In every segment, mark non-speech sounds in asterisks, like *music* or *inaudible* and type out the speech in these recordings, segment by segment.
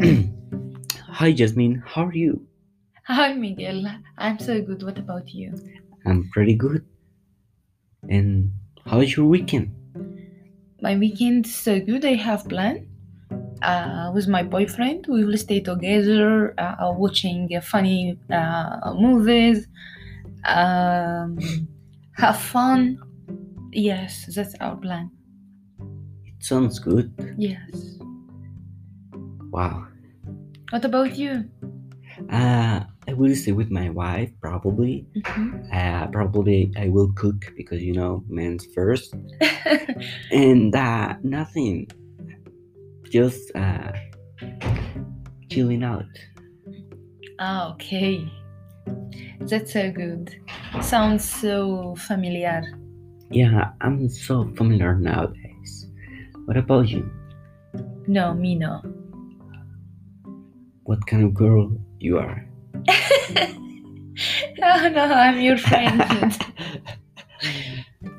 *clears throat* Hi, Jasmine. How are you? Hi, Miguel. I'm so good. What about you? I'm pretty good. And how's your weekend? My weekend is so good. I have plan uh, with my boyfriend. We will stay together, uh, watching uh, funny uh, movies, um, have fun. Yes, that's our plan. It sounds good. Yes. Wow. What about you? Uh, I will stay with my wife probably. Mhm. Uh, probably I will cook because you know, men's first. *laughs* And uh, nothing. Just uh, chilling out. ah, okay. That's so good. Sounds so familiar. Yeah, I'm so familiar nowadays. What about you? No, me no. What kind of girl you are? no, *laughs* no, I'm your friend. *laughs*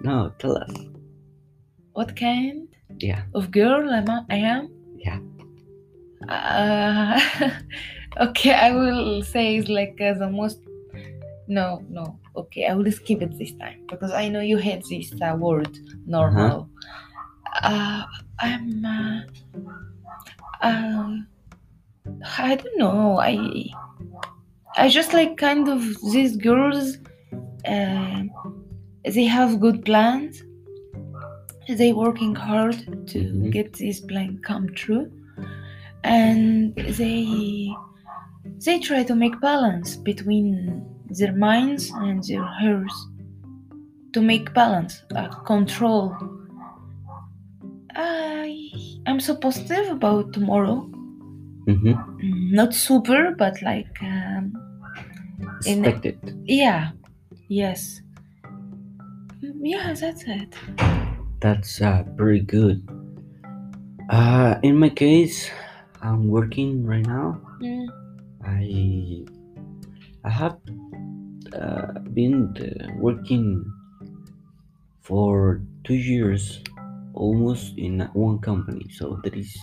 no, tell us. what kind Yeah, of girl am I? I am? yeah. Uh, *laughs* okay, I will say it's like uh, the most. No, no. Okay, I will skip it this time because I know you hate this uh, word normal. uh I'm. Uh, uh, I don't know. I. I just like kind of these girls. Uh, they have good plans. They working hard to Mhm. get this plan come true, and they they try to make balance between their minds and their hearts to make balance, uh, control. I I'm so positive about tomorrow. Mm-hmm. Not super, but like um, In- Expected. yeah, yes, Mm, yeah. That's it. That's uh, pretty good. Uh, in my case, I'm working right now. Mm, I I have uh, been uh, working for two years, almost in one company. So there is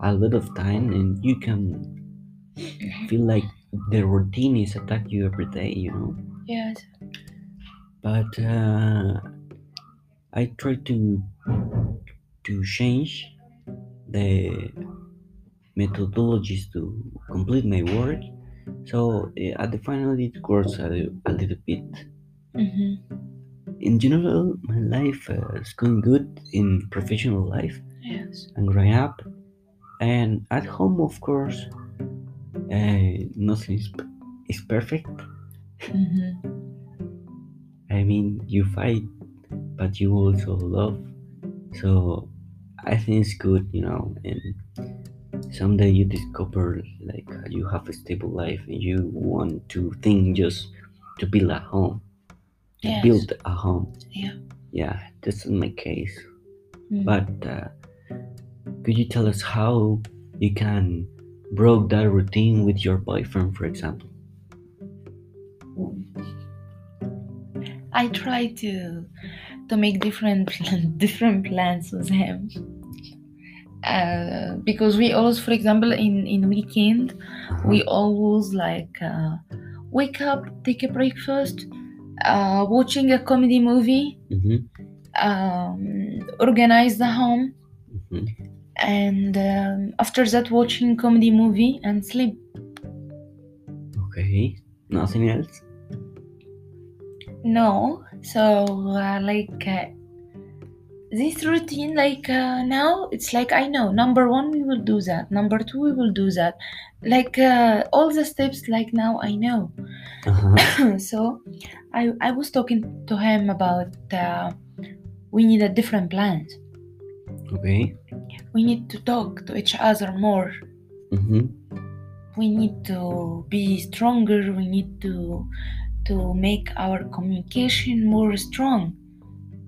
a lot of time, and you can feel like the routine is attack you every day. You know. yes. but uh, I try to to change the methodologies to complete my work. So uh, at the final, it works a, a little bit. hmm In general, my life uh, is going good in professional life. Yes. I'm growing up, and at home, of course, uh, nothing is, is perfect. hmm I mean, you fight, but you also love. So I think it's good, you know. And someday you discover like you have a stable life and you want to think just to build a home, to Yes. build a home. Yeah. Yeah, that's in my case. Mm. But uh, could you tell us how you can broke that routine with your boyfriend, for example? I try to to make different *laughs* different plans with him. Uh, because we always, for example, in in weekend, Uh-huh. we always like uh, wake up, take a breakfast, uh, watching a comedy movie, Mhm, um, organize the home, mhm. and um, after that, watching comedy movie and sleep. Okay. Nothing else? No, so uh, like uh, this routine, like uh, now, it's like I know number one, we will do that, number two, we will do that, like uh, all the steps, like now I know. Uh-huh. *coughs* so I, I was talking to him about uh, we need a different plans. Okay. We need to talk to each other more. Mm-hmm. We need to be stronger. We need to to make our communication more strong.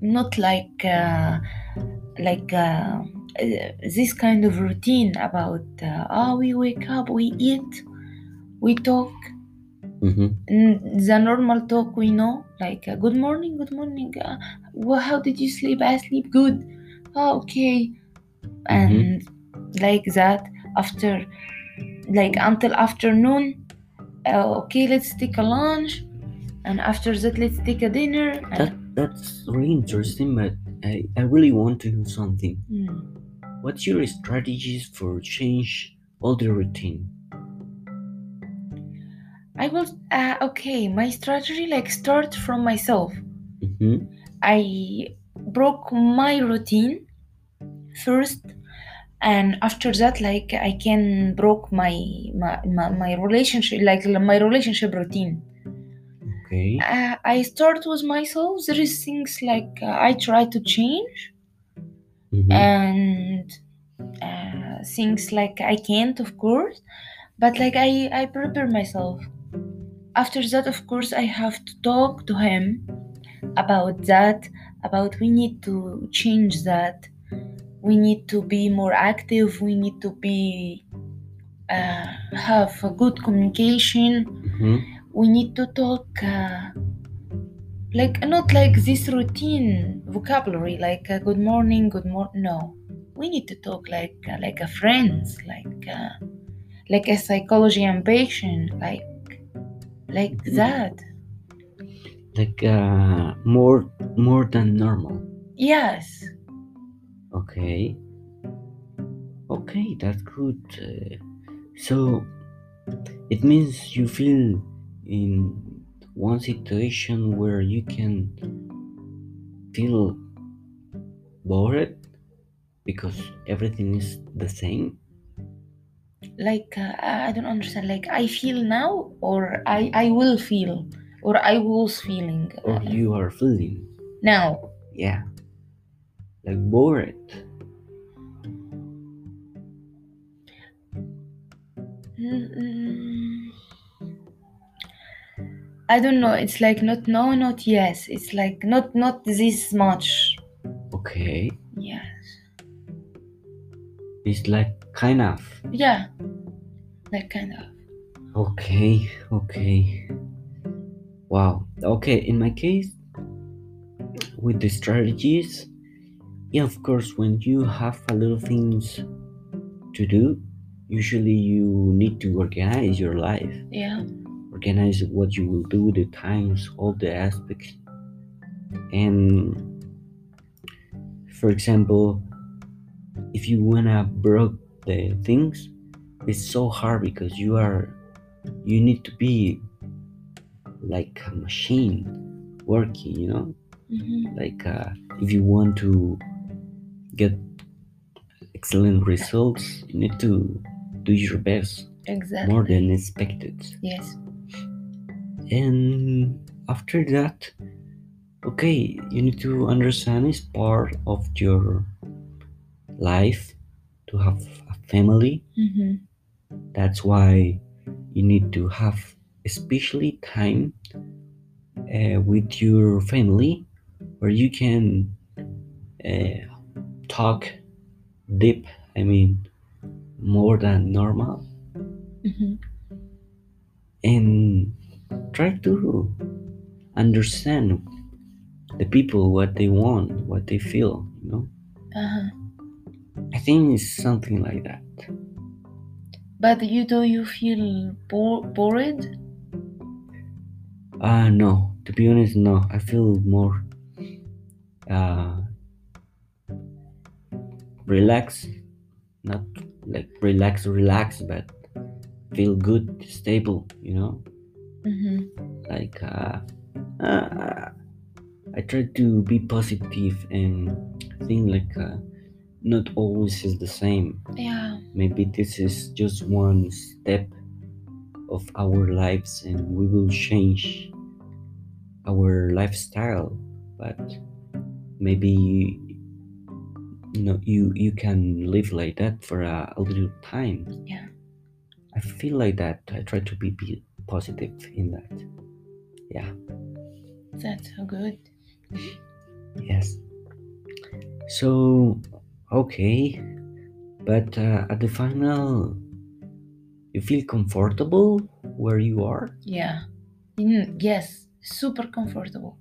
Not like uh, like uh, uh, this kind of routine about uh, oh we wake up, we eat, we talk. Mm-hmm. The normal talk we know, like uh, good morning, good morning. Uh, well, how did you sleep? I sleep good. Oh, okay. And like that, after like until afternoon uh, okay let's take a lunch and after that let's take a dinner and, That that's really interesting, but I, I really want to know something. Hmm. What's your strategies for change all the routine? i will uh, okay my strategy like start from myself Mm-hmm. I broke my routine first and after that like I can broke my my, my, my relationship like my relationship routine Okay. uh, I start with myself there is things like uh, I try to change Mhm. and uh, things like I can't of course but like I I prepare myself after that of course I have to talk to him about that about we need to change that. We need to be more active. We need to be uh, have a good communication. Mhm. we need to talk uh, like not like this routine vocabulary like uh, good morning good morning no. We need to talk like uh, like a friends like uh, like a psychology and patient like like Mhm. that Like uh, more more than normal. yes Okay. Okay, that's good. Uh, so it means you feel in one situation where you can feel bored because everything is the same. like uh, i don't understand like i feel now or i i will feel or i was feeling Or you are feeling, now yeah, like bored. I don't know. It's like not no not yes. It's like not not this much. Okay, yes. It's like kind of. yeah. Like kind of. Okay, okay. Wow. Okay, in my case, with the strategies, yeah, of course, when you have a little things to do, usually you need to organize your life, yeah organize what you will do, the times, all the aspects. And for example, if you wanna broke the things, it's so hard because you are you need to be like a machine working, you know? hmm Like uh, if you want to get excellent results, you need to do your best exactly more than expected. yes And after that, okay, you need to understand it's part of your life to have a family. hmm That's why you need to have especially time uh, with your family where you can uh, talk deep, I mean, more than normal, hmm and try to understand the people what they want, what they feel, you know. uh-huh. I think it's something like that. but you do you feel bo- bored Uh no, to be honest, no. I feel more uh relaxed, not like relax, relax, but feel good, stable, you know. hmm Like uh, uh I try to be positive and think like uh, not always is the same. yeah Maybe this is just one step of our lives and we will change our lifestyle but maybe you know you you can live like that for a, a little time. Yeah. i feel like that. I try to be, be positive in that. Yeah. That's so good. Yes. So okay. But uh, at the final you feel comfortable where you are? Yeah. Mm, yes super comfortable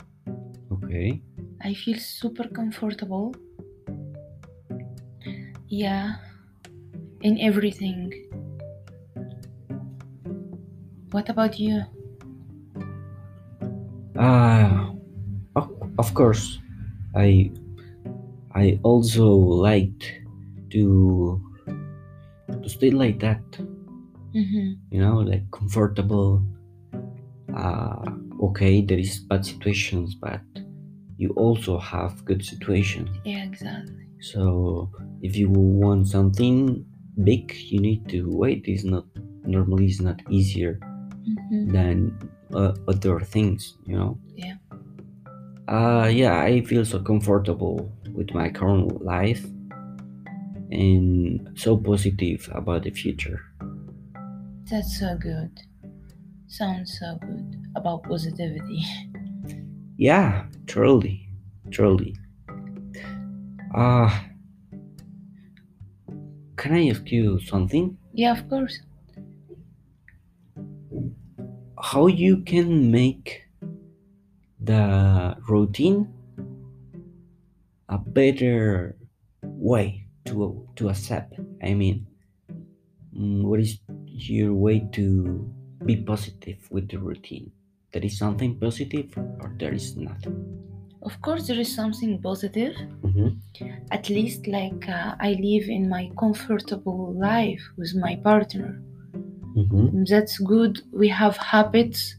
okay I feel super comfortable. Yeah, in everything. What about you? Uh, of, of course, I I also liked to to stay like that. Mm-hmm. You know, like comfortable. Uh, okay, there is bad situations, but you also have good situations. Yeah, exactly. So if you want something big, you need to wait. It's not normally it's not easier Mm-hmm. than uh, other things, you know. Yeah. Uh, yeah, I feel so comfortable with my current life and so positive about the future. That's so good. Sounds so good about positivity. Yeah, truly, truly. Uh, can I ask you something? Yeah, of course. How you can make the routine a better way to to accept? I mean, mm, what is your way to be positive with the routine? There is something positive, or there is nothing. Of course, there is something positive. Mm-hmm. At least, like uh, I live in my comfortable life with my partner. Mm-hmm. That's good. We have habits.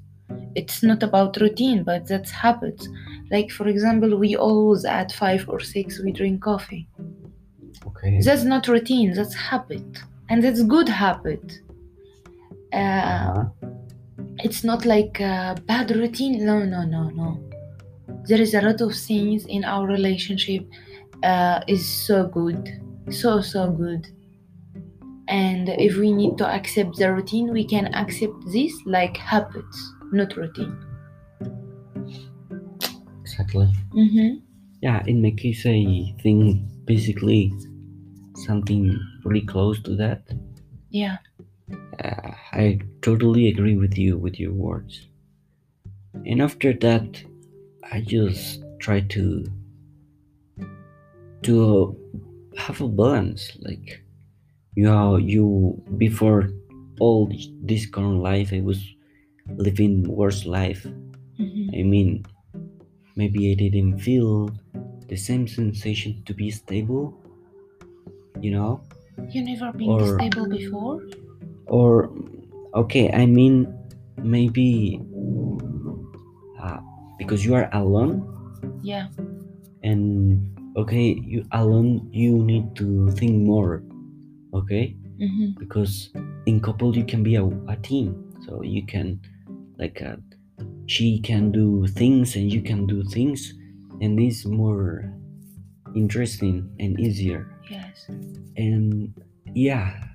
It's not about routine, but that's habits. Like for example, we always at five or six we drink coffee. Okay. That's not routine. That's habit, and that's good habit. Uh, Uh-huh. it's not like a bad routine no no no no there is a lot of things in our relationship uh, is so good so so good and if we need to accept the routine we can accept this like habits not routine Exactly. mm-hmm. Yeah, in my case, I think basically something really close to that. yeah Uh, I totally agree with you with your words. And after that, I just try to to have a balance. Like you know, you before all this- current life, I was living worse life. hmm I mean, maybe I didn't feel the same sensation to be stable. You know, you never been Or- stable before or okay i mean maybe uh, because you are alone? Yeah. And okay you alone you need to think more okay? Hmm because in couple you can be a, a team. So you can like uh, she can do things and you can do things and it's more interesting and easier. Yes. And yeah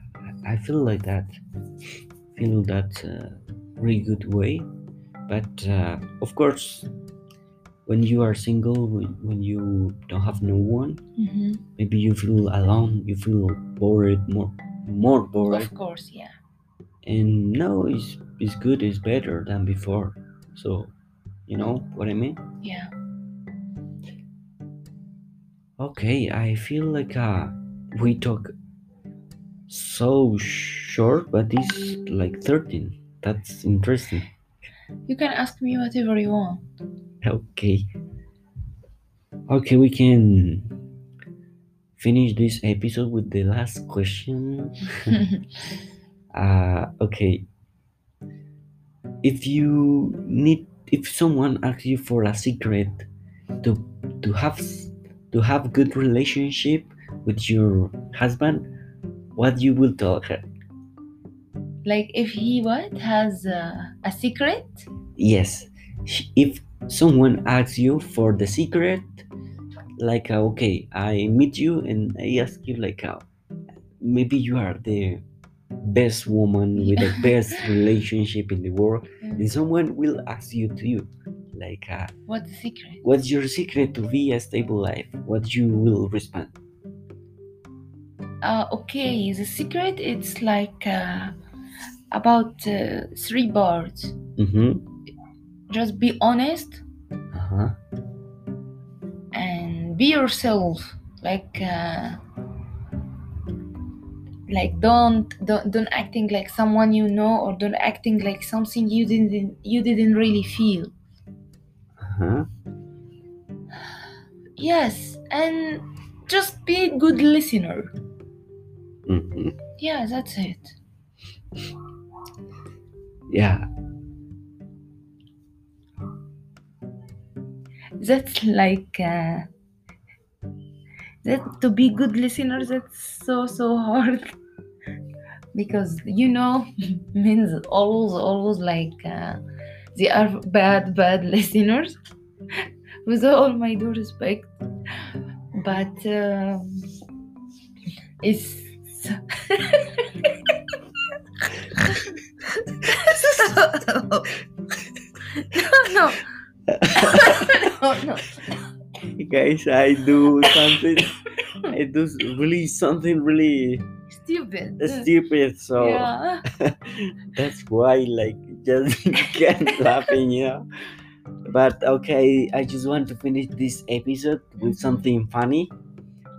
i feel like that feel that uh, really good way. But uh, of course when you are single when- you don't have no one hmm maybe you feel alone you feel bored more more bored. Of course yeah. And no it's, it's good it's better than before. So you know what i mean? Yeah. Okay i feel like uh we talk so short but it's like 13 that's interesting. You can ask me whatever you want. Okay. Okay we can finish this episode with the last question. *laughs* Uh okay. If you need if someone asks you for a secret to to have to have good relationship with your husband what you will tell her. Like if he what has uh, a secret? Yes. If someone asks you for the secret like uh, okay i meet you and i ask you like uh, maybe you are the best woman with the *laughs* best relationship in the world and someone will ask you to you. Like uh, what's the secret? what's your secret to be a stable life? What you will respond uh, okay the secret it's like uh, about uh, three parts mm-hmm. Just be honest uh-huh. and be yourself. Like uh, like don't don't don't acting like someone you know or don't acting like something you didn't you didn't really feel. Uh-huh. yes and just be a good listener hmm yeah that's it. Yeah. that's like uh, that to be good listeners that's so so hard. *laughs* Because you know *laughs* means always always like uh, they are bad bad *laughs* listeners. With all my due respect. But um, it's no no *laughs* no no Guys, I do something. I do really something really stupid stupid. So yeah *laughs* that's why, like, just *laughs* can't laughing, you know. But okay, I just want to finish this episode with something funny,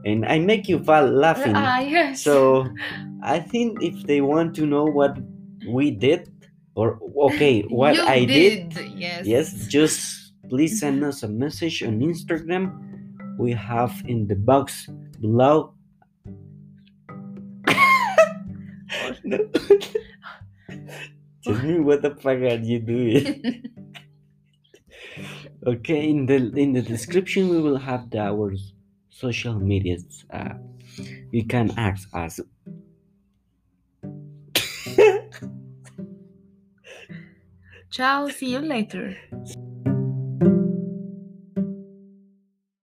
and I make you fall laughing. ah yes So I think if they want to know what we did, or okay, *laughs* what I did, yes yes, just please send us a message on Instagram. We have in the box below. *laughs* No. *laughs* Tell me what the fuck are you doing? okay, in the in the description we will have the, our social medias. Uh, you can ask us. *laughs* ciao see you later